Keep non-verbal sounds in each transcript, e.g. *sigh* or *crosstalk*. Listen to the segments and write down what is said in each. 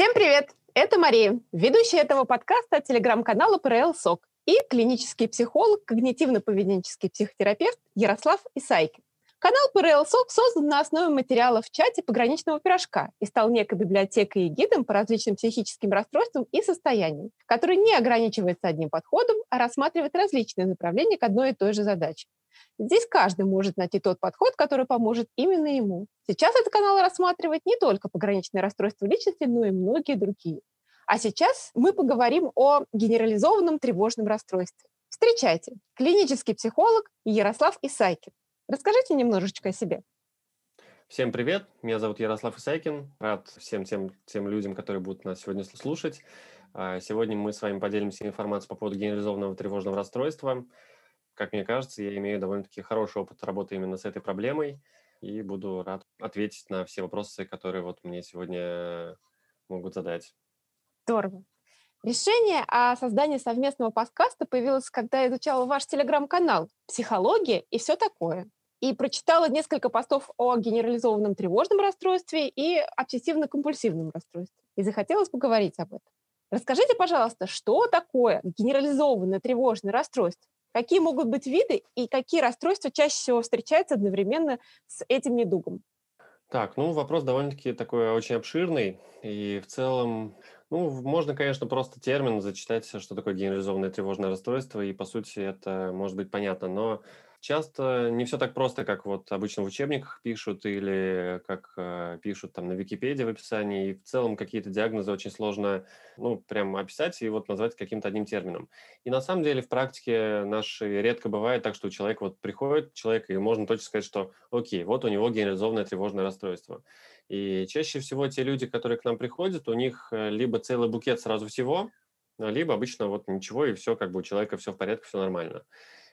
Всем привет! Это Мария, ведущая этого подкаста телеграм-канала ПРЛ СОК и клинический психолог, когнитивно-поведенческий психотерапевт Ярослав Исайкин. Канал ПРЛ СОК создан на основе материалов в чате пограничного пирожка и стал некой библиотекой и гидом по различным психическим расстройствам и состояниям, который не ограничивается одним подходом, а рассматривает различные направления к одной и той же задаче. Здесь каждый может найти тот подход, который поможет именно ему. Сейчас этот канал рассматривает не только пограничные расстройства личности, но и многие другие. А сейчас мы поговорим о генерализованном тревожном расстройстве. Встречайте, клинический психолог Ярослав Исайкин. Расскажите немножечко о себе. Всем привет, меня зовут Ярослав Исайкин. Рад всем тем, тем людям, которые будут нас сегодня слушать. А, сегодня мы с вами поделимся информацией по поводу генерализованного тревожного расстройства – как мне кажется, я имею довольно-таки хороший опыт работы именно с этой проблемой и буду рад ответить на все вопросы, которые вот мне сегодня могут задать. Здорово. Решение о создании совместного подкаста появилось, когда я изучала ваш телеграм-канал «Психология и все такое». И прочитала несколько постов о генерализованном тревожном расстройстве и обсессивно-компульсивном расстройстве. И захотелось поговорить об этом. Расскажите, пожалуйста, что такое генерализованное тревожное расстройство? Какие могут быть виды и какие расстройства чаще всего встречаются одновременно с этим недугом? Так, ну вопрос довольно-таки такой очень обширный, и в целом, ну, можно, конечно, просто термин зачитать, что такое генерализованное тревожное расстройство, и по сути это может быть понятно, но часто не все так просто, как вот обычно в учебниках пишут или как э, пишут там на Википедии в описании. И в целом какие-то диагнозы очень сложно, ну, прям описать и вот назвать каким-то одним термином. И на самом деле в практике нашей редко бывает так, что у человека вот приходит человек, и можно точно сказать, что окей, вот у него генерализованное тревожное расстройство. И чаще всего те люди, которые к нам приходят, у них э, либо целый букет сразу всего, либо обычно вот ничего, и все, как бы у человека все в порядке, все нормально.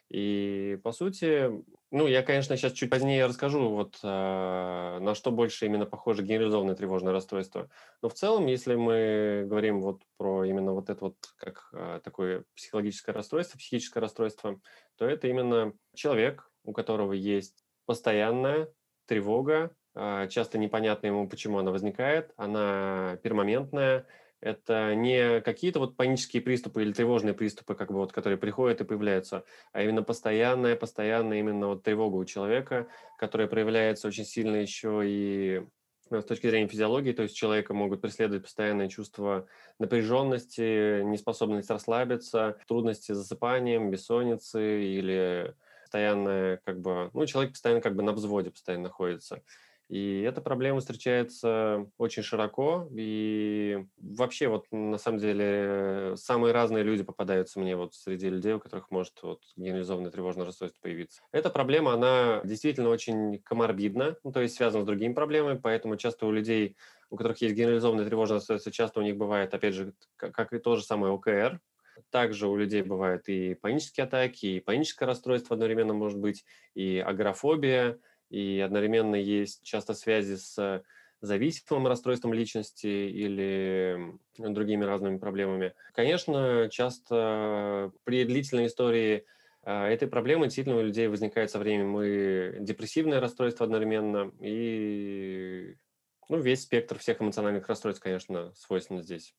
И, по сути, ну, я, конечно, сейчас чуть позднее расскажу, вот э, на что больше именно похоже генерализованное тревожное расстройство. Но в целом, если мы говорим вот про именно вот это вот как э, такое психологическое расстройство, психическое расстройство, то это именно человек, у которого есть постоянная тревога, э, часто непонятно ему, почему она возникает, она пермоментная, это не какие-то вот панические приступы или тревожные приступы, как бы вот, которые приходят и появляются, а именно постоянная, постоянная именно вот тревога у человека, которая проявляется очень сильно еще и э, с точки зрения физиологии, то есть человека могут преследовать постоянное чувство напряженности, неспособность расслабиться, трудности с засыпанием, бессонницы или постоянное, как бы, ну, человек постоянно как бы на взводе постоянно находится. И эта проблема встречается очень широко, и вообще вот на самом деле самые разные люди попадаются мне вот среди людей, у которых может вот генерализованное тревожное расстройство появиться. Эта проблема, она действительно очень коморбидна, ну, то есть связана с другими проблемами, поэтому часто у людей, у которых есть генерализованное тревожное расстройство, часто у них бывает, опять же, как и то же самое ОКР, также у людей бывают и панические атаки, и паническое расстройство одновременно может быть, и агорафобия, и одновременно есть часто связи с зависимым расстройством личности или другими разными проблемами. Конечно, часто при длительной истории а, этой проблемы действительно у людей возникает со временем и депрессивное расстройство одновременно, и ну, весь спектр всех эмоциональных расстройств, конечно, свойственно здесь.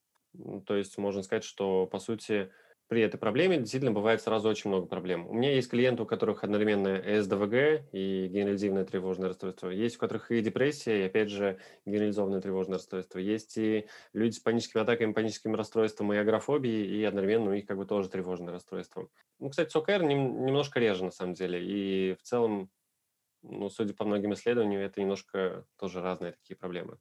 То есть можно сказать, что, по сути, при этой проблеме действительно бывает сразу очень много проблем. У меня есть клиенты, у которых одновременно СДВГ и генерализованное тревожное расстройство. Есть у которых и депрессия, и опять же генерализованное тревожное расстройство. Есть и люди с паническими атаками, паническим расстройством и агрофобией, и одновременно у них как бы тоже тревожное расстройство. Ну, кстати, с ОКР немножко реже на самом деле. И в целом, ну, судя по многим исследованиям, это немножко тоже разные такие проблемы.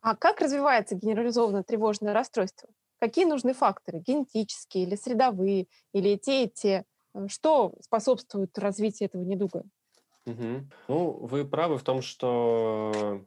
А как развивается генерализованное тревожное расстройство? Какие нужны факторы? Генетические или средовые, или те, и те? Э, что способствует развитию этого недуга? Угу. Ну, вы правы в том, что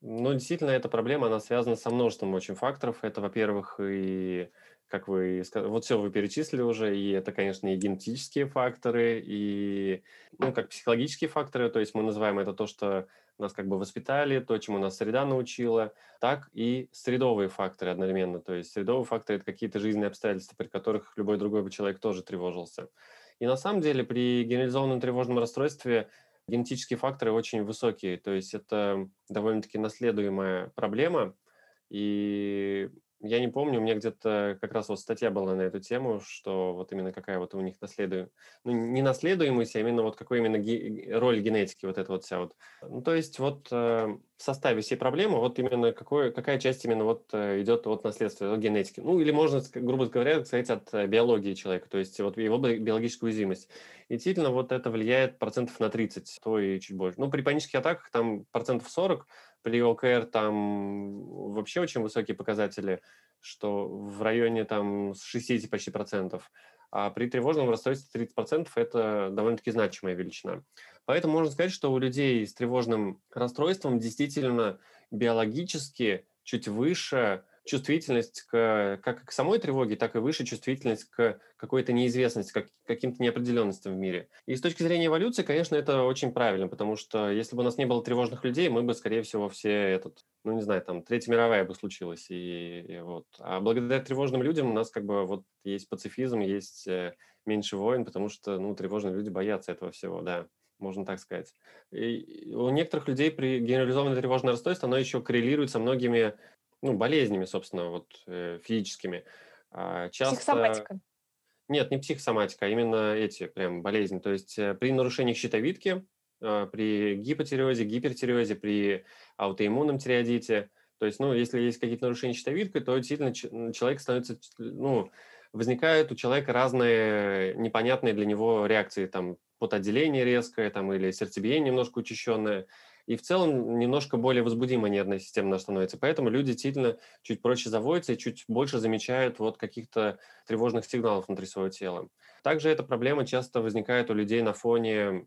ну, действительно, эта проблема, она связана со множеством очень факторов. Это, во-первых, и как вы сказали, вот все вы перечислили уже, и это, конечно, и генетические факторы, и, ну, как психологические факторы, то есть мы называем это то, что нас как бы воспитали, то, чему нас среда научила, так и средовые факторы одновременно. То есть средовые факторы – это какие-то жизненные обстоятельства, при которых любой другой бы человек тоже тревожился. И на самом деле при генерализованном тревожном расстройстве генетические факторы очень высокие, то есть это довольно-таки наследуемая проблема, и я не помню, у меня где-то как раз вот статья была на эту тему, что вот именно какая вот у них наследуемость, ну не наследуемость, а именно вот какой именно ге- роль генетики вот эта вот вся вот. Ну то есть вот э, в составе всей проблемы вот именно какой, какая часть именно вот э, идет от наследства, от генетики. Ну или можно, грубо говоря, сказать, от э, биологии человека, то есть вот его биологическую уязвимость. И действительно вот это влияет процентов на 30, то и чуть больше. Ну при панических атаках там процентов 40, при ОКР там вообще очень высокие показатели, что в районе там 60 почти процентов. А при тревожном расстройстве 30% это довольно-таки значимая величина. Поэтому можно сказать, что у людей с тревожным расстройством действительно биологически чуть выше чувствительность к, как к самой тревоге, так и выше чувствительность к какой-то неизвестности, как, каким-то неопределенностям в мире. И с точки зрения эволюции, конечно, это очень правильно, потому что если бы у нас не было тревожных людей, мы бы, скорее всего, все этот, ну, не знаю, там, Третья мировая бы случилась. И, и вот. А благодаря тревожным людям у нас как бы вот есть пацифизм, есть э, меньше войн, потому что, ну, тревожные люди боятся этого всего, да можно так сказать. И у некоторых людей при генерализованное тревожное расстройство оно еще коррелирует со многими ну, болезнями, собственно, вот э, физическими. А, часто... Психосоматика. Нет, не психосоматика, а именно эти прям болезни. То есть э, при нарушениях щитовидки, а, при гипотиреозе, гипертиреозе, при аутоиммунном тиреодите, то есть, ну, если есть какие-то нарушения щитовидкой, то действительно человек становится, ну, возникают у человека разные непонятные для него реакции, там, потоотделение резкое, там, или сердцебиение немножко учащенное и в целом немножко более возбудимая нервная система становится. Поэтому люди действительно чуть проще заводятся и чуть больше замечают вот каких-то тревожных сигналов внутри своего тела. Также эта проблема часто возникает у людей на фоне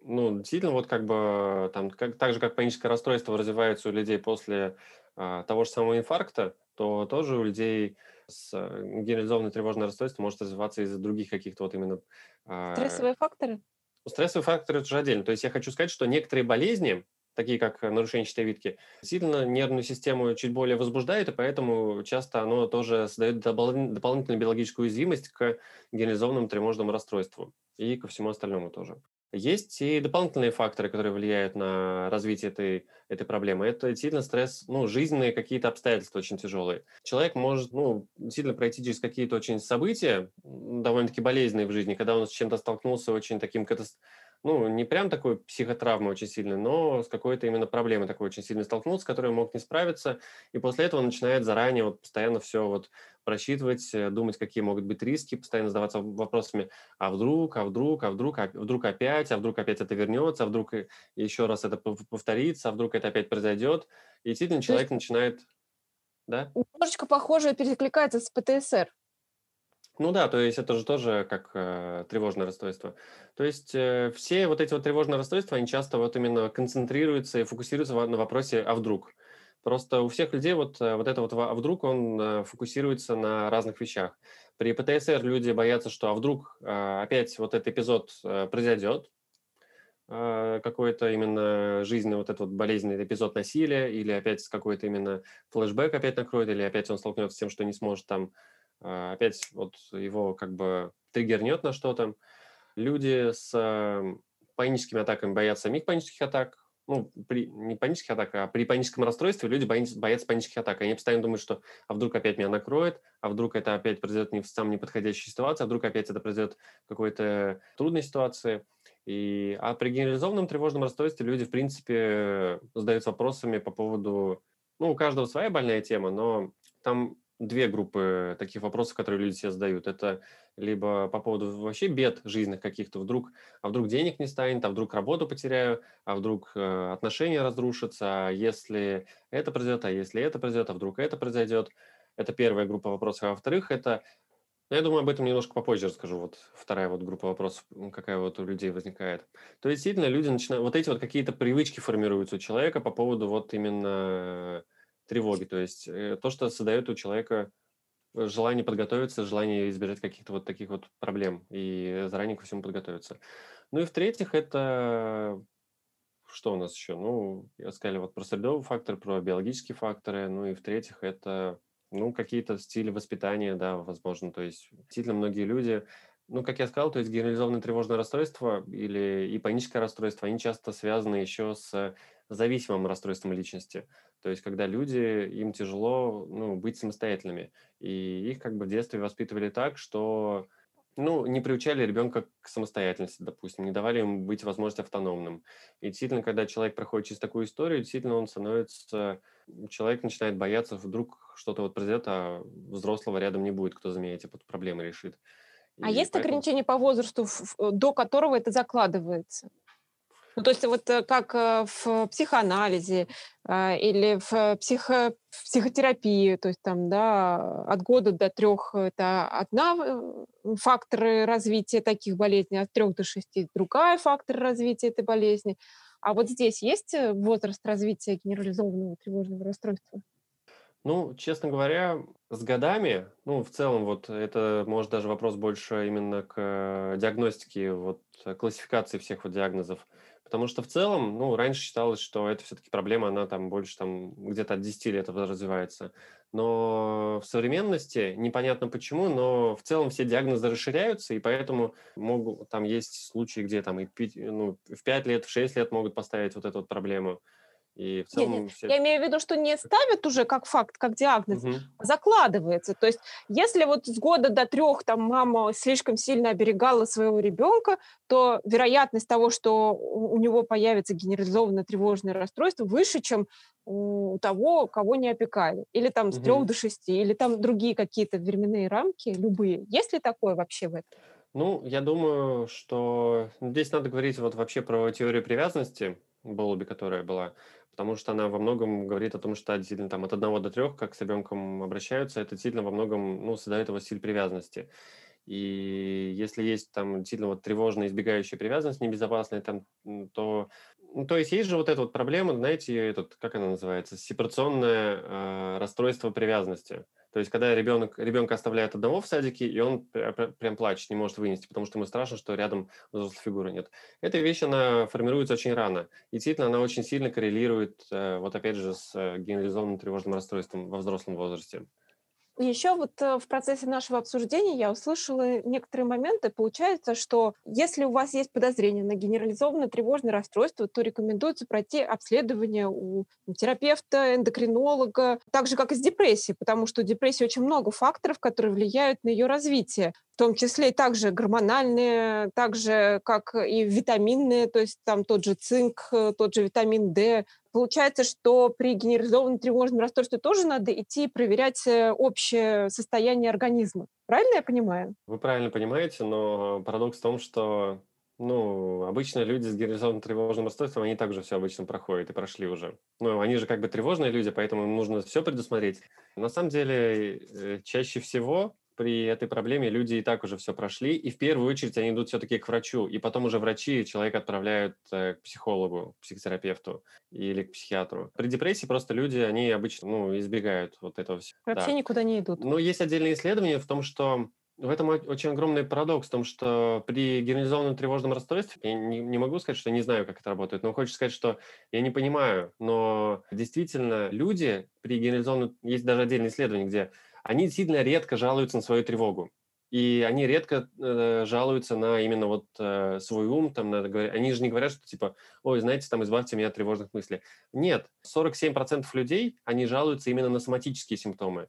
ну, действительно, вот как бы там, как, так же, как паническое расстройство развивается у людей после а, того же самого инфаркта, то тоже у людей с а, генерализованное тревожное расстройство может развиваться из-за других каких-то вот именно... А, Стрессовые факторы? Стрессовый фактор – это уже отдельно. То есть я хочу сказать, что некоторые болезни, такие как нарушение щитовидки, сильно нервную систему чуть более возбуждает, и поэтому часто оно тоже создает дополнительную биологическую уязвимость к генерализованному тревожному расстройству и ко всему остальному тоже. Есть и дополнительные факторы, которые влияют на развитие этой, этой проблемы. Это сильно стресс, ну, жизненные какие-то обстоятельства очень тяжелые. Человек может, ну, сильно пройти через какие-то очень события, довольно-таки болезненные в жизни, когда он с чем-то столкнулся очень таким катастрофическим ну, не прям такой психотравмы очень сильной, но с какой-то именно проблемой такой очень сильно столкнулся, с которой мог не справиться, и после этого начинает заранее вот постоянно все вот просчитывать, э, думать, какие могут быть риски, постоянно задаваться вопросами, а вдруг, а вдруг, а вдруг, а вдруг опять, а вдруг опять это вернется, а вдруг еще раз это повторится, а вдруг это опять произойдет, и действительно человек начинает... Да? Немножечко похоже перекликается с ПТСР. Ну да, то есть это же тоже как э, тревожное расстройство. То есть э, все вот эти вот тревожные расстройства, они часто вот именно концентрируются и фокусируются на вопросе «а вдруг?». Просто у всех людей вот, э, вот это вот «а вдруг?» он э, фокусируется на разных вещах. При ПТСР люди боятся, что «а вдруг э, опять вот этот эпизод э, произойдет?», э, какой-то именно жизненный вот этот вот болезненный эпизод насилия, или опять какой-то именно флешбэк опять накроет, или опять он столкнется с тем, что не сможет там а, опять вот его как бы триггернет на что-то. Люди с паническими атаками боятся самих панических атак, ну, при, не панических атак, а при паническом расстройстве люди боятся, боятся панических атак. Они постоянно думают, что а вдруг опять меня накроет, а вдруг это опять произойдет не в самой неподходящей ситуации, а вдруг опять это произойдет в какой-то трудной ситуации. И, а при генерализованном тревожном расстройстве люди, в принципе, задаются вопросами по поводу... Ну, у каждого своя больная тема, но там две группы таких вопросов, которые люди себе задают. Это либо по поводу вообще бед жизненных каких-то, вдруг, а вдруг денег не станет, а вдруг работу потеряю, а вдруг э, отношения разрушатся, а если это произойдет, а если это произойдет, а вдруг это произойдет. Это первая группа вопросов. А во-вторых, это, ну, я думаю, об этом немножко попозже расскажу. Вот вторая вот группа вопросов, какая вот у людей возникает. То есть, действительно, люди начинают, вот эти вот какие-то привычки формируются у человека по поводу вот именно тревоги. То есть э, то, что создает у человека э, желание подготовиться, желание избежать каких-то вот таких вот проблем и заранее ко всему подготовиться. Ну и в-третьих, это что у нас еще? Ну, я сказали вот про средовый фактор, про биологические факторы. Ну и в-третьих, это ну, какие-то стили воспитания, да, возможно. То есть действительно многие люди, ну, как я сказал, то есть генерализованное тревожное расстройство или и паническое расстройство, они часто связаны еще с зависимым расстройством личности. То есть, когда люди, им тяжело ну, быть самостоятельными. И их как бы в детстве воспитывали так, что ну, не приучали ребенка к самостоятельности, допустим, не давали ему быть возможность автономным. И действительно, когда человек проходит через такую историю, действительно он становится, человек начинает бояться, вдруг что-то вот произойдет, а взрослого рядом не будет, кто за меня эти проблемы решит. А и есть поэтому... ограничения по возрасту, до которого это закладывается? Ну, то есть вот э, как э, в психоанализе а, или в психо, психотерапии, то есть там, да, от года до трех это одна э, факторы развития таких болезней, от трех до шести другая фактор развития этой болезни. А вот здесь есть возраст развития генерализованного тревожного расстройства? Ну, честно говоря, с годами, ну, в целом, вот это, может, даже вопрос больше именно к диагностике, вот классификации всех вот диагнозов. Потому что в целом, ну, раньше считалось, что это все-таки проблема, она там больше там где-то от 10 лет развивается. Но в современности, непонятно почему, но в целом все диагнозы расширяются, и поэтому могут, там есть случаи, где там и 5, ну, в 5 лет, в 6 лет могут поставить вот эту вот проблему. И в целом нет, все... Я имею в виду, что не ставят уже как факт, как диагноз, угу. а закладывается. То есть если вот с года до трех там мама слишком сильно оберегала своего ребенка, то вероятность того, что у него появится генерализованное тревожное расстройство, выше, чем у того, кого не опекали. Или там с угу. трех до шести, или там другие какие-то временные рамки, любые. Есть ли такое вообще в этом? Ну, я думаю, что здесь надо говорить вот вообще про теорию привязанности, Болуби, которая была потому что она во многом говорит о том, что действительно там от одного до трех, как с ребенком обращаются, это действительно во многом ну, создает его стиль привязанности. И если есть там действительно вот тревожная избегающая привязанность, небезопасная, там, то, то есть есть же вот эта вот проблема, знаете, этот, как она называется, сепарационное э, расстройство привязанности. То есть, когда ребенок, ребенка оставляют одного в садике, и он прям плачет, не может вынести, потому что ему страшно, что рядом взрослой фигуры нет. Эта вещь, она формируется очень рано. И действительно, она очень сильно коррелирует, э, вот опять же, с э, генерализованным тревожным расстройством во взрослом возрасте. Еще вот э, в процессе нашего обсуждения я услышала некоторые моменты. Получается, что если у вас есть подозрение на генерализованное тревожное расстройство, то рекомендуется пройти обследование у терапевта, эндокринолога, так же, как и с депрессией, потому что у депрессии очень много факторов, которые влияют на ее развитие в том числе и также гормональные, так же, как и витаминные, то есть там тот же цинк, э, тот же витамин D, Получается, что при генерализованном тревожном расстройстве тоже надо идти проверять э, общее состояние организма. Правильно я понимаю? Вы правильно понимаете, но парадокс в том, что ну, обычно люди с генерализованным тревожным расстройством, они также все обычно проходят и прошли уже. Ну, они же как бы тревожные люди, поэтому им нужно все предусмотреть. На самом деле, э, чаще всего при этой проблеме люди и так уже все прошли, и в первую очередь они идут все-таки к врачу, и потом уже врачи человека отправляют э, к психологу, к психотерапевту или к психиатру. При депрессии просто люди, они обычно ну, избегают вот этого всего. Вообще да. никуда не идут. Но есть отдельные исследования в том, что в этом очень огромный парадокс в том, что при генерализованном тревожном расстройстве, я не, не могу сказать, что не знаю, как это работает, но хочется сказать, что я не понимаю, но действительно люди при генерализованном, есть даже отдельные исследования, где они сильно редко жалуются на свою тревогу. И они редко э, жалуются на именно вот э, свой ум, там, надо они же не говорят, что типа, ой, знаете, там, избавьте меня от тревожных мыслей. Нет, 47% людей, они жалуются именно на соматические симптомы.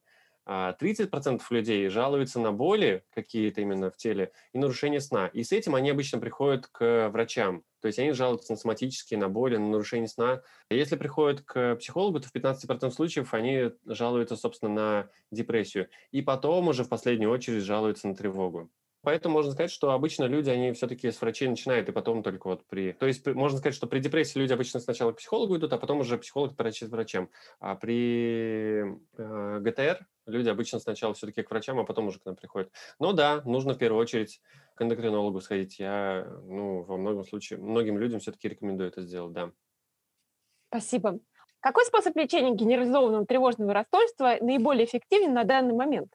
А 30% людей жалуются на боли какие-то именно в теле и нарушение сна. И с этим они обычно приходят к врачам. То есть они жалуются на соматические, на боли, на нарушение сна. Если приходят к психологу, то в 15% случаев они жалуются, собственно, на депрессию. И потом уже в последнюю очередь жалуются на тревогу. Поэтому можно сказать, что обычно люди, они все-таки с врачей начинают, и потом только вот при... То есть можно сказать, что при депрессии люди обычно сначала к психологу идут, а потом уже психолог врачи врачам. А при э, ГТР люди обычно сначала все-таки к врачам, а потом уже к нам приходят. Но да, нужно в первую очередь к эндокринологу сходить. Я, ну, во многом случае, многим людям все-таки рекомендую это сделать, да. Спасибо. Какой способ лечения генерализованного тревожного расстройства наиболее эффективен на данный момент?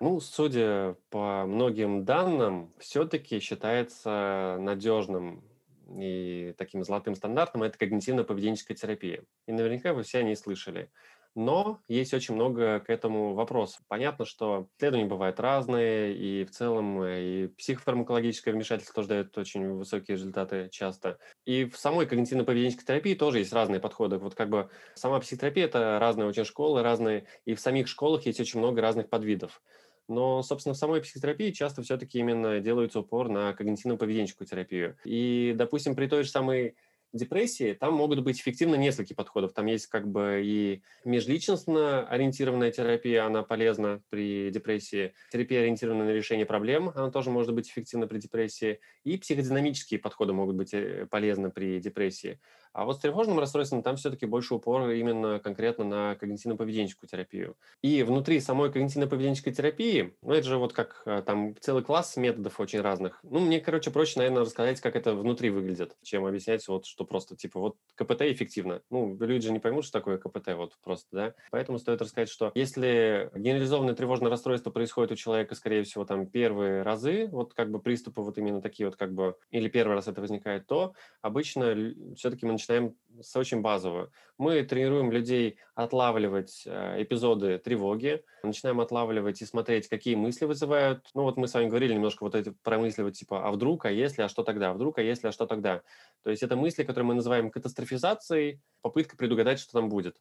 Ну, судя по многим данным, все-таки считается надежным и таким золотым стандартом это когнитивно-поведенческая терапия. И наверняка вы все о ней слышали. но есть очень много к этому вопросов. Понятно, что исследования бывают разные, и в целом э, и психофармакологическое вмешательство тоже дает очень высокие результаты часто. И в самой когнитивно-поведенческой терапии тоже есть разные подходы. Вот как бы сама психотерапия – это разные очень школы, разные, и в самих школах есть очень много разных подвидов. Но, собственно, в самой психотерапии часто все-таки именно делается упор на когнитивно-поведенческую терапию. И, допустим, при той же самой депрессии, там могут быть эффективно несколько подходов. Там есть как бы и межличностно ориентированная терапия, она полезна при депрессии. Терапия, ориентированная на решение проблем, она тоже может быть эффективна при депрессии. И психодинамические подходы могут быть э, полезны при депрессии. А вот с тревожным расстройством там все-таки больше упор именно конкретно на когнитивно-поведенческую терапию. И внутри самой когнитивно-поведенческой терапии, ну это же вот как э, там целый класс методов очень разных. Ну мне, короче, проще, наверное, рассказать, как это внутри выглядит, чем объяснять вот, что просто типа вот КПТ эффективно. Ну, люди же не поймут, что такое КПТ вот просто, да. Поэтому стоит рассказать, что если генерализованное тревожное расстройство происходит у человека, скорее всего, там первые разы, вот как бы приступы вот именно такие вот как бы, или первый раз это возникает, то обычно все-таки мы начинаем с очень базового. Мы тренируем людей отлавливать э, эпизоды тревоги, начинаем отлавливать и смотреть, какие мысли вызывают. Ну вот мы с вами говорили немножко вот эти про мысли, вот типа, а вдруг, а если, а что тогда, а вдруг, а если, а что тогда. То есть это мысли, которые мы называем катастрофизацией, попытка предугадать, что там будет.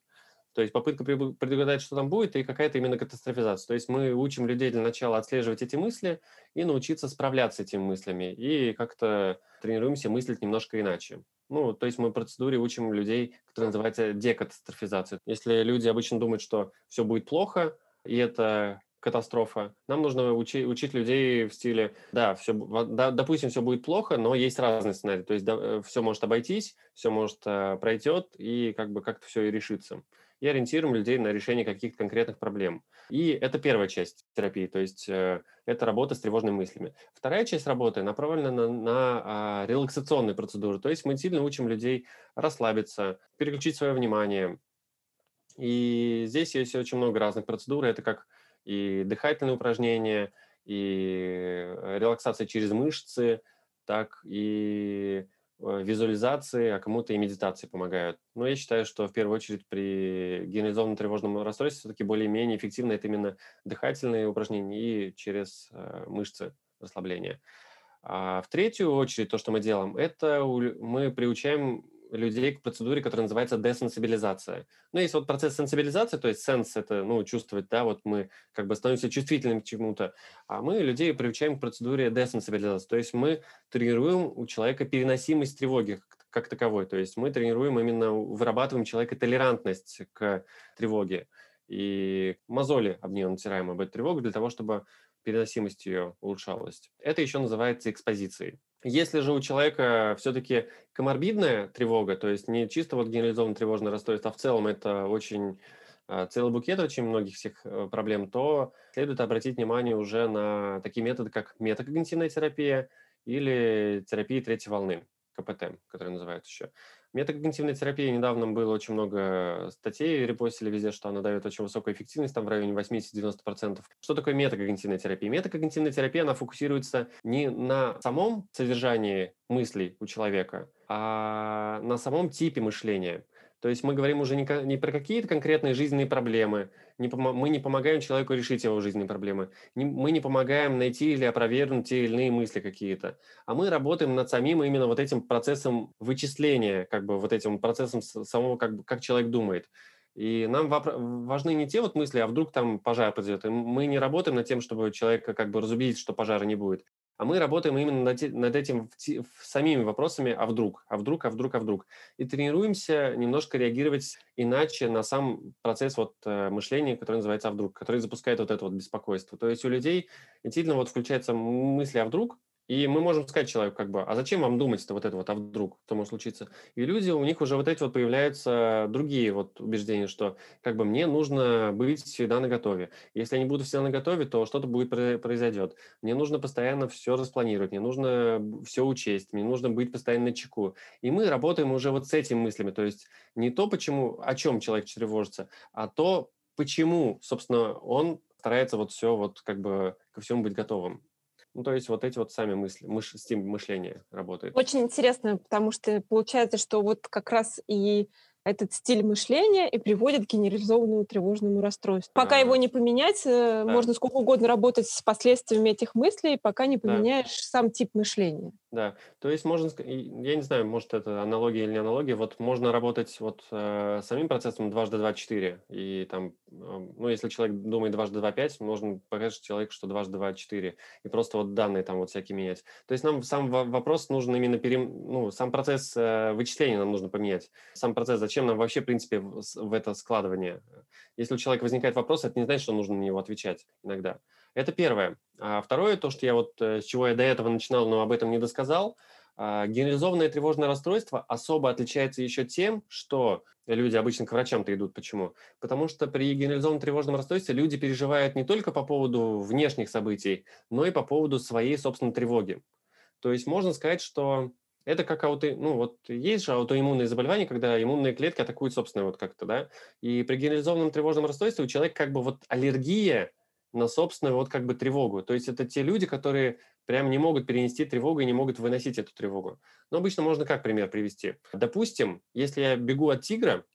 То есть попытка предугадать, что там будет, и какая-то именно катастрофизация. То есть мы учим людей для начала отслеживать эти мысли и научиться справляться с этими мыслями. И как-то тренируемся мыслить немножко иначе. Ну, то есть мы в процедуре учим людей, которая называется декатастрофизация. Если люди обычно думают, что все будет плохо, и это катастрофа. Нам нужно учи, учить людей в стиле, да, все, да, допустим, все будет плохо, но есть разные сценарии. То есть да, э, все может обойтись, все может э, пройдет, и как бы как-то все и решится и ориентируем людей на решение каких-то конкретных проблем. И это первая часть терапии, то есть э, это работа с тревожными мыслями. Вторая часть работы направлена на, на а, релаксационные процедуры, то есть мы сильно учим людей расслабиться, переключить свое внимание. И здесь есть очень много разных процедур, это как и дыхательные упражнения, и э, релаксация через мышцы, так и визуализации, а кому-то и медитации помогают. Но я считаю, что в первую очередь при генерализованном тревожном расстройстве все-таки более-менее эффективно это именно дыхательные упражнения и через э, мышцы расслабления. А в третью очередь то, что мы делаем, это мы приучаем людей к процедуре, которая называется десенсибилизация. Ну, есть вот процесс сенсибилизации, то есть сенс – это, ну, чувствовать, да, вот мы как бы становимся чувствительными к чему-то, а мы людей приучаем к процедуре десенсибилизации, то есть мы тренируем у человека переносимость тревоги как таковой, то есть мы тренируем именно, вырабатываем у человека толерантность к тревоге, и мозоли об нее натираем, об эту тревогу, для того, чтобы переносимость ее улучшалась. Это еще называется экспозицией. Если же у человека все-таки коморбидная тревога, то есть не чисто вот генерализованное тревожное расстройство, а в целом это очень а, целый букет очень многих всех э, проблем, то следует обратить внимание уже на такие методы, как метакогнитивная терапия или терапия третьей волны, КПТ, которая называют еще. Метакогнитивной терапии недавно было очень много статей, репостили везде, что она дает очень высокую эффективность, там в районе 80-90%. Что такое метакогнитивная терапия? Метакогнитивная терапия, она фокусируется не на самом содержании мыслей у человека, а на самом типе мышления. То есть мы говорим уже не, про какие-то конкретные жизненные проблемы, мы не помогаем человеку решить его жизненные проблемы, мы не помогаем найти или опровергнуть те или иные мысли какие-то, а мы работаем над самим именно вот этим процессом вычисления, как бы вот этим процессом самого, как, бы, как человек думает. И нам важны не те вот мысли, а вдруг там пожар произойдет. мы не работаем над тем, чтобы человека как бы разубедить, что пожара не будет. А мы работаем именно над, над этим в, самими вопросами «а вдруг?», «а вдруг?», «а вдруг?», «а вдруг?». И тренируемся немножко реагировать иначе на сам процесс вот, э, мышления, который называется «а вдруг?», который запускает вот это вот беспокойство. То есть у людей действительно вот включается мысли «а вдруг?», и мы можем сказать человеку, как бы, а зачем вам думать-то вот это вот, а вдруг, что может случиться? И люди, у них уже вот эти вот появляются другие вот убеждения, что как бы мне нужно быть всегда на готове. Если я не буду всегда на готове, то что-то будет произойдет. Мне нужно постоянно все распланировать, мне нужно все учесть, мне нужно быть постоянно на чеку. И мы работаем уже вот с этими мыслями, то есть не то, почему, о чем человек тревожится, а то, почему, собственно, он старается вот все вот как бы ко всему быть готовым. Ну, то есть вот эти вот сами мысли, мыш, стим мышления работает. Очень интересно, потому что получается, что вот как раз и этот стиль мышления и приводит к генерализованному тревожному расстройству. Пока его не поменять, э, да. можно сколько угодно работать с последствиями этих мыслей, пока не поменяешь да. сам тип мышления. Да, то есть можно, я не знаю, может это аналогия или не аналогия, вот можно работать вот э, самим процессом дважды два четыре, и там, ну, если человек думает дважды два пять, можно показать человеку, что дважды два четыре, и просто вот данные там вот всякие менять. То есть нам сам вопрос нужен именно, перем, ну, сам процесс э, вычисления нам нужно поменять, сам процесс, зачем нам вообще, в принципе, в, это складывание. Если у человека возникает вопрос, это не значит, что нужно на него отвечать иногда. Это первое. А второе, то, что я вот, э, с чего я до этого начинал, но об этом не досказал, генерализованное тревожное расстройство особо отличается еще тем, что люди обычно к врачам-то идут. Почему? Потому что при генерализованном тревожном расстройстве люди переживают не только по поводу внешних событий, но и по поводу своей собственной тревоги. То есть можно сказать, что это как ауто, ну вот есть же аутоиммунные заболевания, когда иммунные клетки атакуют собственные вот как-то, да. И при генерализованном тревожном расстройстве у человека как бы вот аллергия на собственную вот как бы тревогу. То есть это те люди, которые прям не могут перенести тревогу и не могут выносить эту тревогу. Но обычно можно как пример привести. Допустим, если я бегу от тигра,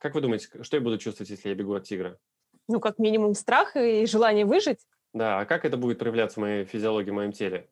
как вы думаете, что я буду чувствовать, если я бегу от тигра? Ну, как минимум страх и желание выжить. Да, а как это будет проявляться в моей физиологии, в моем теле?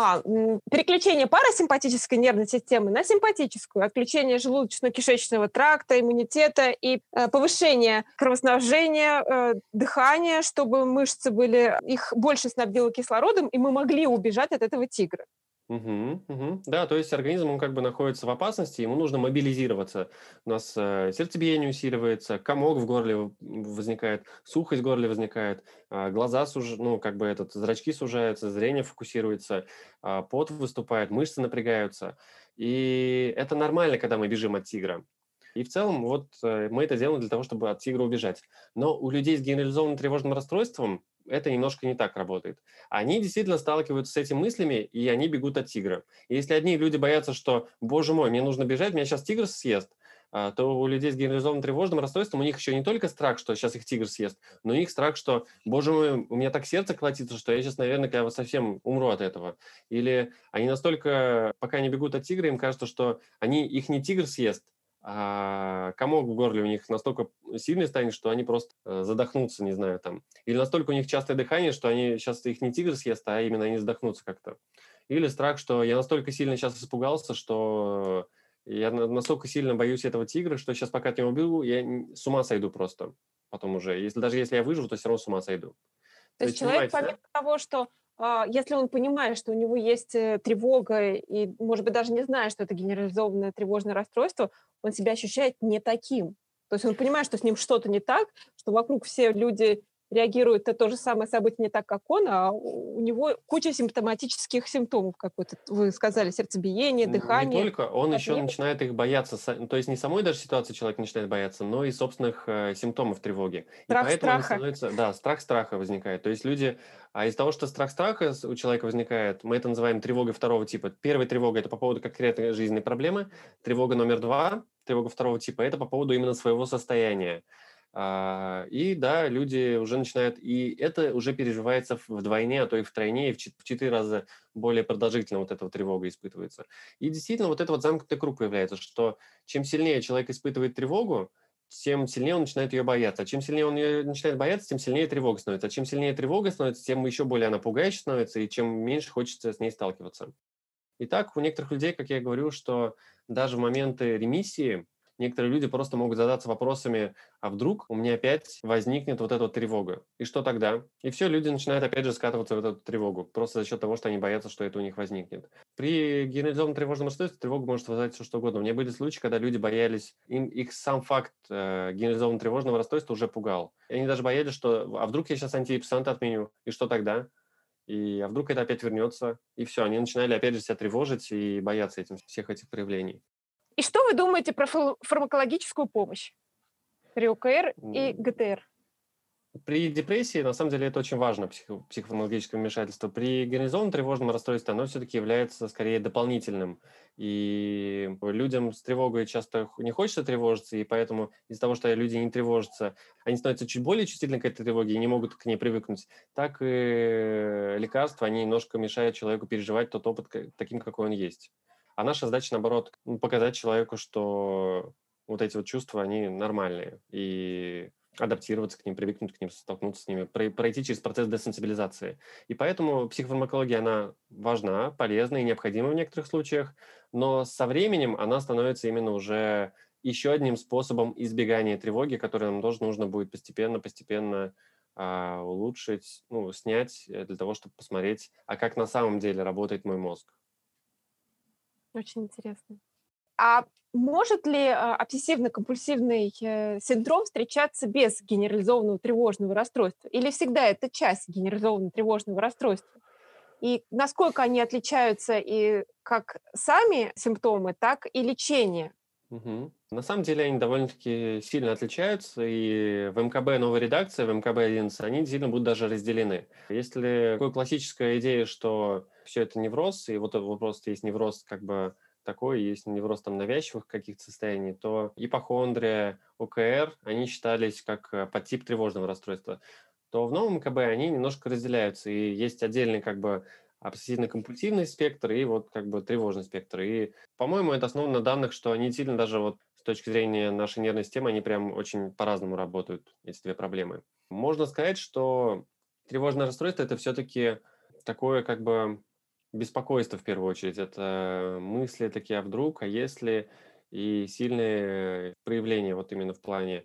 А, переключение парасимпатической нервной системы на симпатическую, отключение желудочно-кишечного тракта, иммунитета и э, повышение кровоснабжения, э, дыхания, чтобы мышцы были, их больше снабдило кислородом, и мы могли убежать от этого тигра. Угу, угу. Да, то есть организм, он как бы находится в опасности, ему нужно мобилизироваться. У нас э, сердцебиение усиливается, комок в горле возникает, сухость в горле возникает, э, глаза суж... ну, как бы этот, зрачки сужаются, зрение фокусируется, э, пот выступает, мышцы напрягаются. И это нормально, когда мы бежим от тигра. И в целом вот э, мы это делаем для того, чтобы от тигра убежать. Но у людей с генерализованным тревожным расстройством это немножко не так работает. Они действительно сталкиваются с этими мыслями, и они бегут от тигра. И если одни люди боятся, что, боже мой, мне нужно бежать, меня сейчас тигр съест, а, то у людей с генерализованным тревожным расстройством у них еще не только страх, что сейчас их тигр съест, но у них страх, что, боже мой, у меня так сердце колотится, что я сейчас, наверное, я совсем умру от этого. Или они настолько, пока они бегут от тигра, им кажется, что они, их не тигр съест, а комок в горле у них настолько сильный станет, что они просто э, задохнутся, не знаю, там. Или настолько у них частое дыхание, что они сейчас их не тигр съест, а именно они задохнутся как-то. Или страх, что я настолько сильно сейчас испугался, что я настолько сильно боюсь этого тигра, что сейчас пока от него убегу, я с ума сойду просто потом уже. Если, даже если я выживу, то все равно с ума сойду. То, то есть человек, помимо да? того, что а, если он понимает, что у него есть э, тревога и, может быть, даже не зная, что это генерализованное тревожное расстройство, он себя ощущает не таким. То есть он понимает, что с ним что-то не так, что вокруг все люди реагирует на то же самое событие не так, как он, а у него куча симптоматических симптомов, как вот вы сказали, сердцебиение, дыхание. Не только, он еще начинает их бояться, то есть не самой даже ситуации человек начинает бояться, но и собственных э, симптомов тревоги. Страх и поэтому страха. Становится, да, страх страха возникает. То есть люди, а из-за того, что страх страха у человека возникает, мы это называем тревогой второго типа. Первая тревога – это по поводу конкретной жизненной проблемы. Тревога номер два, тревога второго типа – это по поводу именно своего состояния. А, и да, люди уже начинают, и это уже переживается вдвойне, а то и втройне, и в четыре раза более продолжительно вот эта тревога испытывается. И действительно вот это вот замкнутый круг появляется, что чем сильнее человек испытывает тревогу, тем сильнее он начинает ее бояться. А чем сильнее он ее начинает бояться, тем сильнее тревога становится. А чем сильнее тревога становится, тем еще более она пугающая становится, и чем меньше хочется с ней сталкиваться. Итак, у некоторых людей, как я говорю, что даже в моменты ремиссии некоторые люди просто могут задаться вопросами, а вдруг у меня опять возникнет вот эта вот тревога? И что тогда? И все, люди начинают опять же скатываться в эту тревогу, просто за счет того, что они боятся, что это у них возникнет. При генерализованном тревожном расстройстве тревога может вызывать все что угодно. У меня были случаи, когда люди боялись, им их сам факт э, генерализованного тревожного расстройства уже пугал. И они даже боялись, что а вдруг я сейчас антидепрессанты отменю, и что тогда? И а вдруг это опять вернется? И все, они начинали опять же себя тревожить и бояться этим, всех этих проявлений. И что вы думаете про фармакологическую помощь при УКР и ГТР? При депрессии, на самом деле, это очень важно, психо- психофармакологическое вмешательство. При генерализованном тревожном расстройстве оно все-таки является скорее дополнительным. И людям с тревогой часто не хочется тревожиться, и поэтому из-за того, что люди не тревожатся, они становятся чуть более чувствительны к этой тревоге и не могут к ней привыкнуть. Так и лекарства, они немножко мешают человеку переживать тот опыт таким, какой он есть. А наша задача, наоборот, показать человеку, что вот эти вот чувства, они нормальные. И адаптироваться к ним, привыкнуть к ним, столкнуться с ними, пройти через процесс десенсибилизации. И поэтому психофармакология, она важна, полезна и необходима в некоторых случаях, но со временем она становится именно уже еще одним способом избегания тревоги, который нам тоже нужно будет постепенно-постепенно а, улучшить, ну, снять э, для того, чтобы посмотреть, а как на самом деле работает мой мозг. Очень интересно. А может ли а, обсессивно-компульсивный э, синдром встречаться без генерализованного тревожного расстройства? Или всегда это часть генерализованного тревожного расстройства? И насколько они отличаются и как сами симптомы, так и лечение? Угу. На самом деле они довольно-таки сильно отличаются, и в МКБ новая редакция, в МКБ 11, они действительно будут даже разделены. Если такая классическая идея, что все это невроз, и вот просто есть невроз как бы такой, есть невроз там навязчивых каких-то состояний, то ипохондрия, ОКР, они считались как э, подтип тревожного расстройства, то в новом МКБ они немножко разделяются, и есть отдельный как бы обсессивно-компульсивный спектр и вот как бы тревожный спектр. И, по-моему, это основано на данных, что они сильно даже вот точки зрения нашей нервной системы, они прям очень по-разному работают, эти две проблемы. Можно сказать, что тревожное расстройство – это все-таки такое как бы беспокойство в первую очередь. Это мысли такие, а вдруг, а если, и сильные проявления вот именно в плане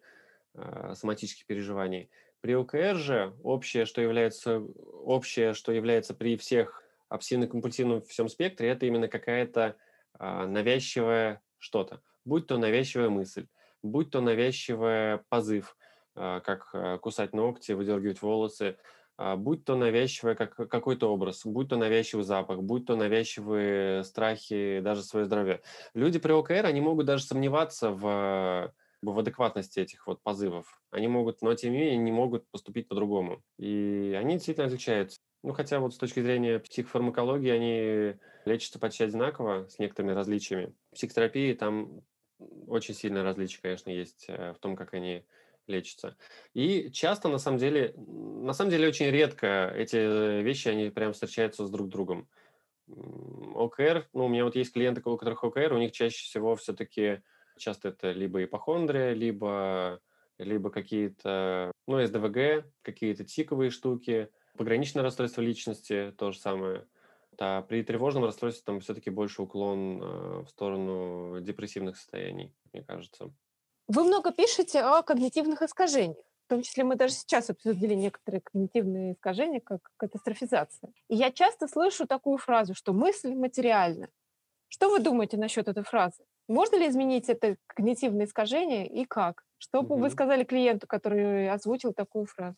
э, соматических переживаний. При ОКР же общее, что является, общее, что является при всех обсессивно-компульсивном всем спектре, это именно какая-то э, навязчивая что-то. Будь то навязчивая мысль, будь то навязчивый позыв, э, как кусать ногти, выдергивать волосы, а, будь то навязчивый как, какой-то образ, будь то навязчивый запах, будь то навязчивые страхи, даже свое здоровье. Люди при ОКР, они могут даже сомневаться в, в адекватности этих вот позывов. Они могут, но тем не менее не могут поступить по-другому. И они действительно отличаются. Ну, хотя вот с точки зрения психофармакологии они лечатся почти одинаково, с некоторыми различиями. В психотерапии там очень сильное различие, конечно, есть э, в том, как они лечится. И часто, на самом деле, на самом деле очень редко эти вещи, они прям встречаются с друг другом. ОКР, ну, у меня вот есть клиенты, у которых ОКР, у них чаще всего все-таки часто это либо ипохондрия, либо, либо какие-то, ну, СДВГ, какие-то тиковые штуки, пограничное расстройство личности, то же самое. А при тревожном расстройстве там все-таки больше уклон э, в сторону депрессивных состояний, мне кажется. Вы много пишете о когнитивных искажениях. В том числе мы даже сейчас обсудили некоторые когнитивные искажения, как катастрофизация. И я часто слышу такую фразу, что мысль материальна. Что вы думаете насчет этой фразы? Можно ли изменить это когнитивное искажение и как? Что бы угу. вы сказали клиенту, который озвучил такую фразу?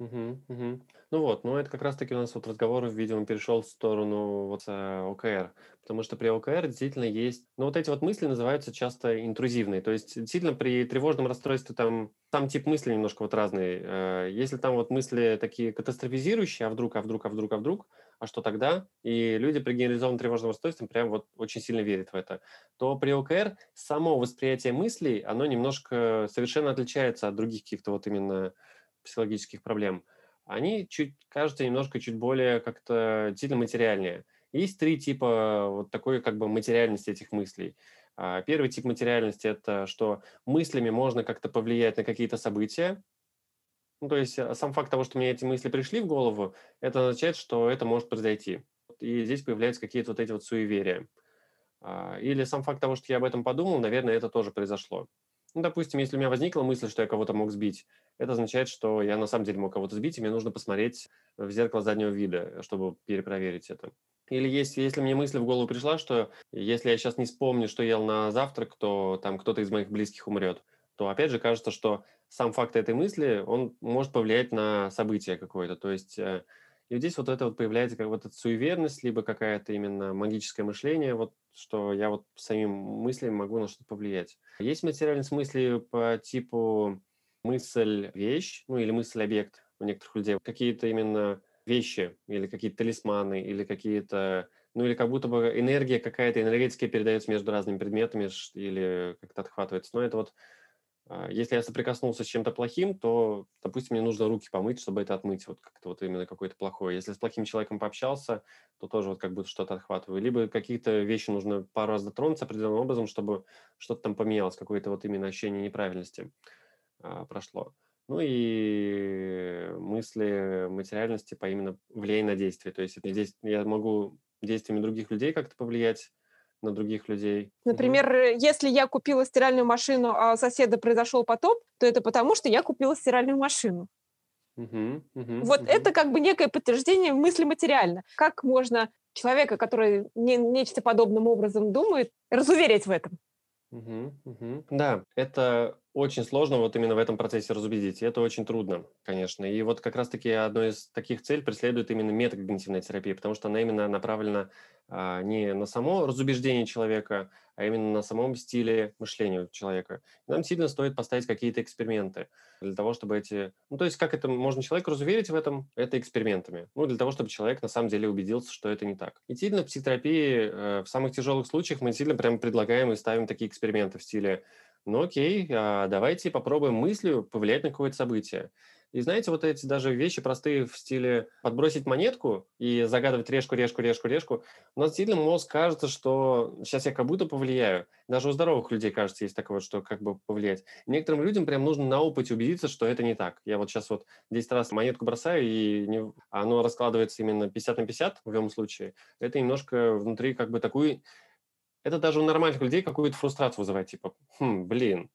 Угу, угу. Ну вот, ну это как раз-таки у нас вот разговор, видимо, перешел в сторону вот э, ОКР, потому что при ОКР действительно есть, ну вот эти вот мысли называются часто интрузивные, то есть действительно при тревожном расстройстве там, там тип мысли немножко вот разный. Э, если там вот мысли такие катастрофизирующие, а вдруг, а вдруг, а вдруг, а вдруг, а что тогда? И люди при генерализованном тревожном расстройстве прям вот очень сильно верят в это. То при ОКР само восприятие мыслей, оно немножко совершенно отличается от других каких-то вот именно психологических проблем, они чуть, кажутся немножко чуть более как-то сильно материальнее. Есть три типа вот такой как бы материальности этих мыслей. А, первый тип материальности – это что мыслями можно как-то повлиять на какие-то события. Ну, то есть а, сам факт того, что мне эти мысли пришли в голову, это означает, что это может произойти. И здесь появляются какие-то вот эти вот суеверия. А, или сам факт того, что я об этом подумал, наверное, это тоже произошло. Ну, допустим, если у меня возникла мысль, что я кого-то мог сбить, это означает, что я на самом деле мог кого-то сбить, и мне нужно посмотреть в зеркало заднего вида, чтобы перепроверить это. Или есть, если мне мысль в голову пришла, что если я сейчас не вспомню, что ел на завтрак, то там кто-то из моих близких умрет, то опять же кажется, что сам факт этой мысли, он может повлиять на событие какое-то. То есть и здесь вот это вот появляется как вот эта суеверность, либо какая-то именно магическое мышление, вот что я вот самим мыслями могу на что-то повлиять. Есть материальность мысли по типу мысль-вещь, ну или мысль-объект у некоторых людей. Какие-то именно вещи или какие-то талисманы или какие-то ну или как будто бы энергия какая-то, энергетика передается между разными предметами или как-то отхватывается. Но это вот если я соприкоснулся с чем-то плохим, то, допустим, мне нужно руки помыть, чтобы это отмыть, вот как-то вот именно какое-то плохое. Если с плохим человеком пообщался, то тоже вот как будто что-то отхватываю. Либо какие-то вещи нужно пару раз дотронуться определенным образом, чтобы что-то там поменялось, какое-то вот именно ощущение неправильности а, прошло. Ну и мысли материальности по именно влияние на действие. То есть это здесь я могу действиями других людей как-то повлиять на других людей. Например, угу. если я купила стиральную машину, а у соседа произошел потоп, то это потому, что я купила стиральную машину. Угу, угу, вот угу. это как бы некое подтверждение мысли материально. Как можно человека, который не, нечто подобным образом думает, разуверить в этом? Угу, угу. Да, это очень сложно вот именно в этом процессе разубедить, и это очень трудно, конечно. И вот как раз-таки одной из таких целей преследует именно метакогнитивная терапия, потому что она именно направлена а, не на само разубеждение человека, а именно на самом стиле мышления человека. нам сильно стоит поставить какие-то эксперименты для того, чтобы эти... Ну, то есть как это можно человека разуверить в этом? Это экспериментами. Ну, для того, чтобы человек на самом деле убедился, что это не так. И сильно в психотерапии э, в самых тяжелых случаях мы сильно прям предлагаем и ставим такие эксперименты в стиле ну окей, а давайте попробуем мыслью повлиять на какое-то событие. И знаете, вот эти даже вещи простые в стиле подбросить монетку и загадывать решку, решку, решку, решку, у нас сильно мозг кажется, что сейчас я как будто повлияю. Даже у здоровых людей, кажется, есть такое, что как бы повлиять. Некоторым людям прям нужно на опыте убедиться, что это не так. Я вот сейчас вот 10 раз монетку бросаю, и не, оно раскладывается именно 50 на 50 в любом случае. Это немножко внутри как бы такую это даже у нормальных людей какую-то фрустрацию вызывает, типа, хм, блин.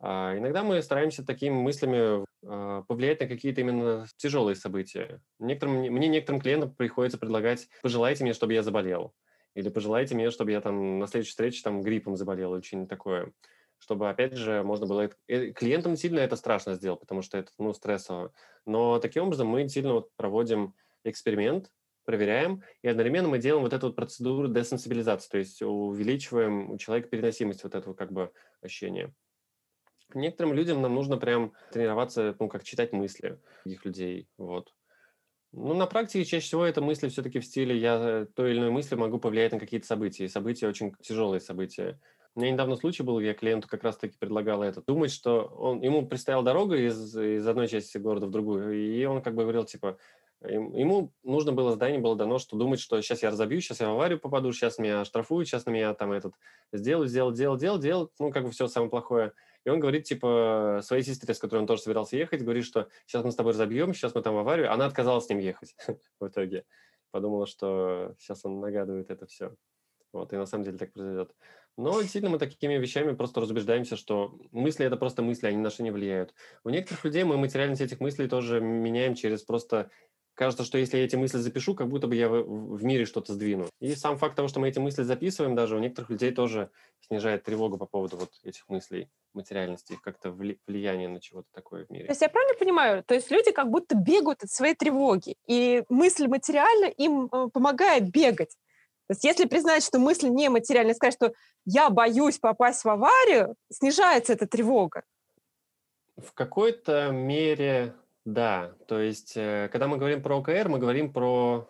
А иногда мы стараемся такими мыслями а, повлиять на какие-то именно тяжелые события. Некоторым, мне некоторым клиентам приходится предлагать, пожелайте мне, чтобы я заболел. Или пожелайте мне, чтобы я там на следующей встрече там гриппом заболел или что-нибудь такое. Чтобы, опять же, можно было... Э, клиентам сильно это страшно сделать, потому что это, ну, стрессово. Но таким образом мы сильно вот проводим эксперимент, проверяем, и одновременно мы делаем вот эту вот процедуру десенсибилизации, то есть увеличиваем у человека переносимость вот этого как бы ощущения. Некоторым людям нам нужно прям тренироваться, ну, как читать мысли других людей, вот. Ну, на практике чаще всего это мысли все-таки в стиле я той или иной мысли могу повлиять на какие-то события, и события очень тяжелые события. У меня недавно случай был, я клиенту как раз-таки предлагал это. Думать, что он, ему предстояла дорога из, из одной части города в другую, и он как бы говорил, типа, Ему нужно было, задание было дано, что думать, что сейчас я разобью, сейчас я в аварию попаду, сейчас меня штрафуют, сейчас на меня там этот сделают, сделают, сделают, сделают, сделают, ну, как бы все самое плохое. И он говорит, типа, своей сестре, с которой он тоже собирался ехать, говорит, что сейчас мы с тобой разобьем, сейчас мы там в аварию. Она отказалась с ним ехать *laughs* в итоге. Подумала, что сейчас он нагадывает это все. Вот, и на самом деле так произойдет. Но сильно мы такими вещами просто разубеждаемся, что мысли – это просто мысли, они на что не влияют. У некоторых людей мы материальность этих мыслей тоже меняем через просто кажется, что если я эти мысли запишу, как будто бы я в, мире что-то сдвину. И сам факт того, что мы эти мысли записываем, даже у некоторых людей тоже снижает тревогу по поводу вот этих мыслей материальности, их как-то влияние на чего-то такое в мире. То есть я правильно понимаю? То есть люди как будто бегают от своей тревоги, и мысль материально им э, помогает бегать. То есть если признать, что мысль не материальная, сказать, что я боюсь попасть в аварию, снижается эта тревога. В какой-то мере да, то есть, э, когда мы говорим про ОКР, мы говорим про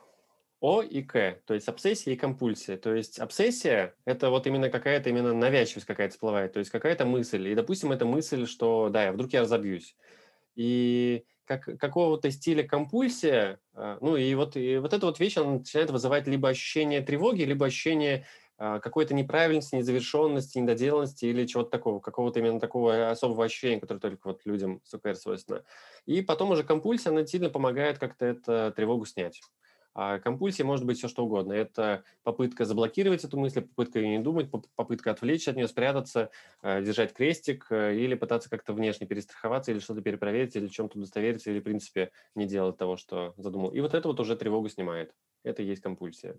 О и К, то есть обсессия и компульсия. То есть обсессия – это вот именно какая-то именно навязчивость какая-то всплывает, то есть какая-то мысль. И, допустим, это мысль, что да, я вдруг я разобьюсь. И как, какого-то стиля компульсия, а, ну и вот, и вот эта вот вещь, она начинает вызывать либо ощущение тревоги, либо ощущение а, какой-то неправильности, незавершенности, недоделанности или чего-то такого, какого-то именно такого особого ощущения, которое только вот людям с УКР свойственно. И потом уже компульсия, она сильно помогает как-то эту тревогу снять. А компульсия может быть все что угодно. Это попытка заблокировать эту мысль, попытка ее не думать, попытка отвлечь от нее, спрятаться, а, держать крестик э, или пытаться как-то внешне перестраховаться или что-то перепроверить, или чем-то удостовериться, или, в принципе, не делать того, что задумал. И вот это вот уже тревогу снимает. Это и есть компульсия.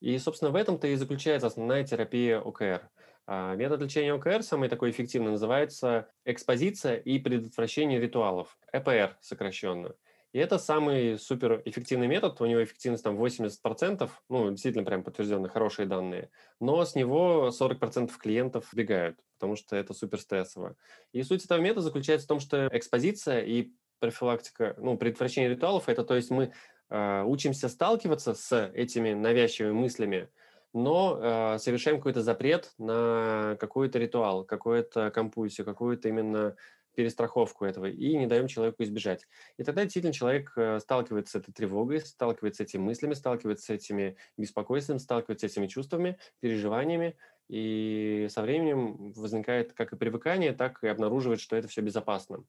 И, собственно, в этом-то и заключается основная терапия ОКР. А, метод лечения ОКР, самый такой эффективный, называется экспозиция и предотвращение ритуалов, ЭПР сокращенно. И это самый суперэффективный метод, у него эффективность там 80%, ну, действительно прям подтвержденные хорошие данные, но с него 40% клиентов бегают, потому что это супер стрессово. И суть этого метода заключается в том, что экспозиция и профилактика, ну, предотвращение ритуалов, это то есть мы э, учимся сталкиваться с этими навязчивыми мыслями, но э, совершаем какой-то запрет на какой-то ритуал, какую-то компульсию, какую-то именно перестраховку этого и не даем человеку избежать. И тогда действительно человек э, сталкивается с этой тревогой, сталкивается с этими мыслями, сталкивается с этими беспокойством, сталкивается с этими чувствами, переживаниями, и со временем возникает как и привыкание, так и обнаруживает, что это все безопасно.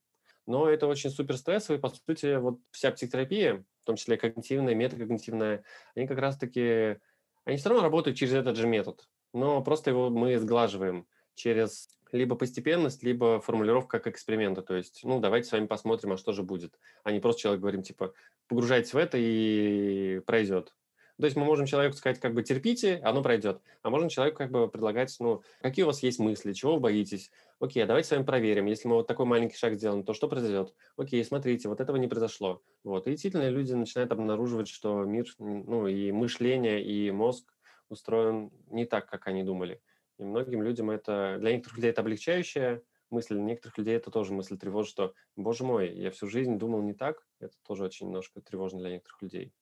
Но это очень супер стрессово, и, по сути, вот вся психотерапия, в том числе когнитивная, метакогнитивная, они как раз-таки, они все равно работают через этот же метод, но просто его мы сглаживаем через либо постепенность, либо формулировка как эксперимента. То есть, ну, давайте с вами посмотрим, а что же будет. А не просто человек говорим, типа, погружайтесь в это и пройдет. То есть мы можем человеку сказать, как бы терпите, оно пройдет. А можем человеку как бы предлагать, ну, какие у вас есть мысли, чего вы боитесь. Окей, давайте с вами проверим. Если мы вот такой маленький шаг сделаем, то что произойдет? Окей, смотрите, вот этого не произошло. Вот. И действительно люди начинают обнаруживать, что мир, ну, и мышление, и мозг устроен не так, как они думали. И многим людям это, для некоторых людей это облегчающая мысль, для некоторых людей это тоже мысль тревожит, что, боже мой, я всю жизнь думал не так. Это тоже очень немножко тревожно для некоторых людей.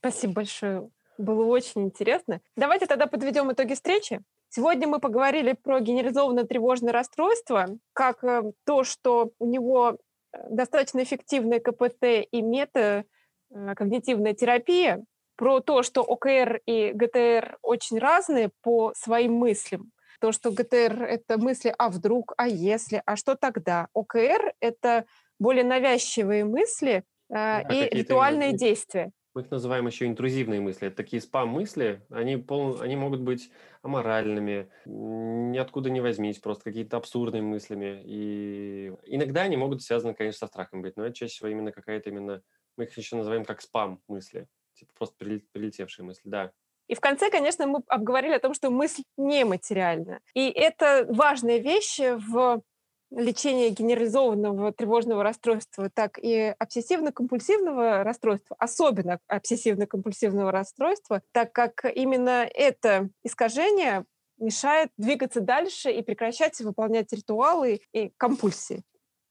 Спасибо большое. Было очень интересно. Давайте тогда подведем итоги встречи. Сегодня мы поговорили про генерализованное тревожное расстройство, как э, то, что у него э, достаточно эффективная КПТ и мета-когнитивная э, терапия, про то, что ОКР и ГТР очень разные по своим мыслям. То, что ГТР — это мысли «а вдруг?», «а если?», «а что тогда?». ОКР — это более навязчивые мысли э, да, и ритуальные действия. Мы их называем еще интрузивные мысли. Это такие спам-мысли, они, пол, они могут быть аморальными, ниоткуда не возьмись, просто какие-то абсурдные мыслями. И иногда они могут связаны, конечно, со страхом быть, но это чаще всего именно какая-то именно, мы их еще называем как спам-мысли типа просто прилетевшие мысли, да. И в конце, конечно, мы обговорили о том, что мысль нематериальна. И это важная вещь в лечении генерализованного тревожного расстройства, так и обсессивно-компульсивного расстройства, особенно обсессивно-компульсивного расстройства, так как именно это искажение мешает двигаться дальше и прекращать выполнять ритуалы и компульсии.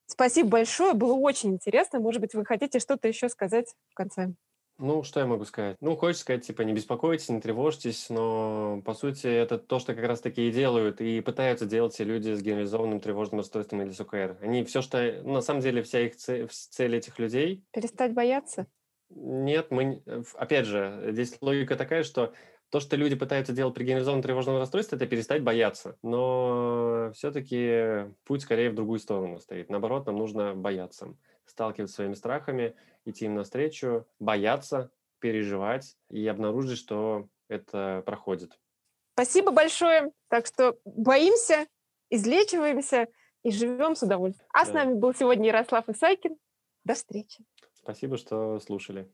Спасибо большое, было очень интересно. Может быть, вы хотите что-то еще сказать в конце? Ну, что я могу сказать? Ну, хочется сказать, типа, не беспокойтесь, не тревожьтесь, но, по сути, это то, что как раз-таки и делают, и пытаются делать все люди с генерализованным тревожным расстройством или с ОКР. Они все, что... Ну, на самом деле, вся их цель, цель этих людей... Перестать бояться? Нет, мы... Опять же, здесь логика такая, что то, что люди пытаются делать при генерализованном тревожном расстройстве, это перестать бояться. Но все-таки путь скорее в другую сторону стоит. Наоборот, нам нужно бояться, сталкиваться с своими страхами, идти им навстречу, бояться, переживать и обнаружить, что это проходит. Спасибо большое. Так что боимся, излечиваемся и живем с удовольствием. А да. с нами был сегодня Ярослав Исайкин. До встречи. Спасибо, что слушали.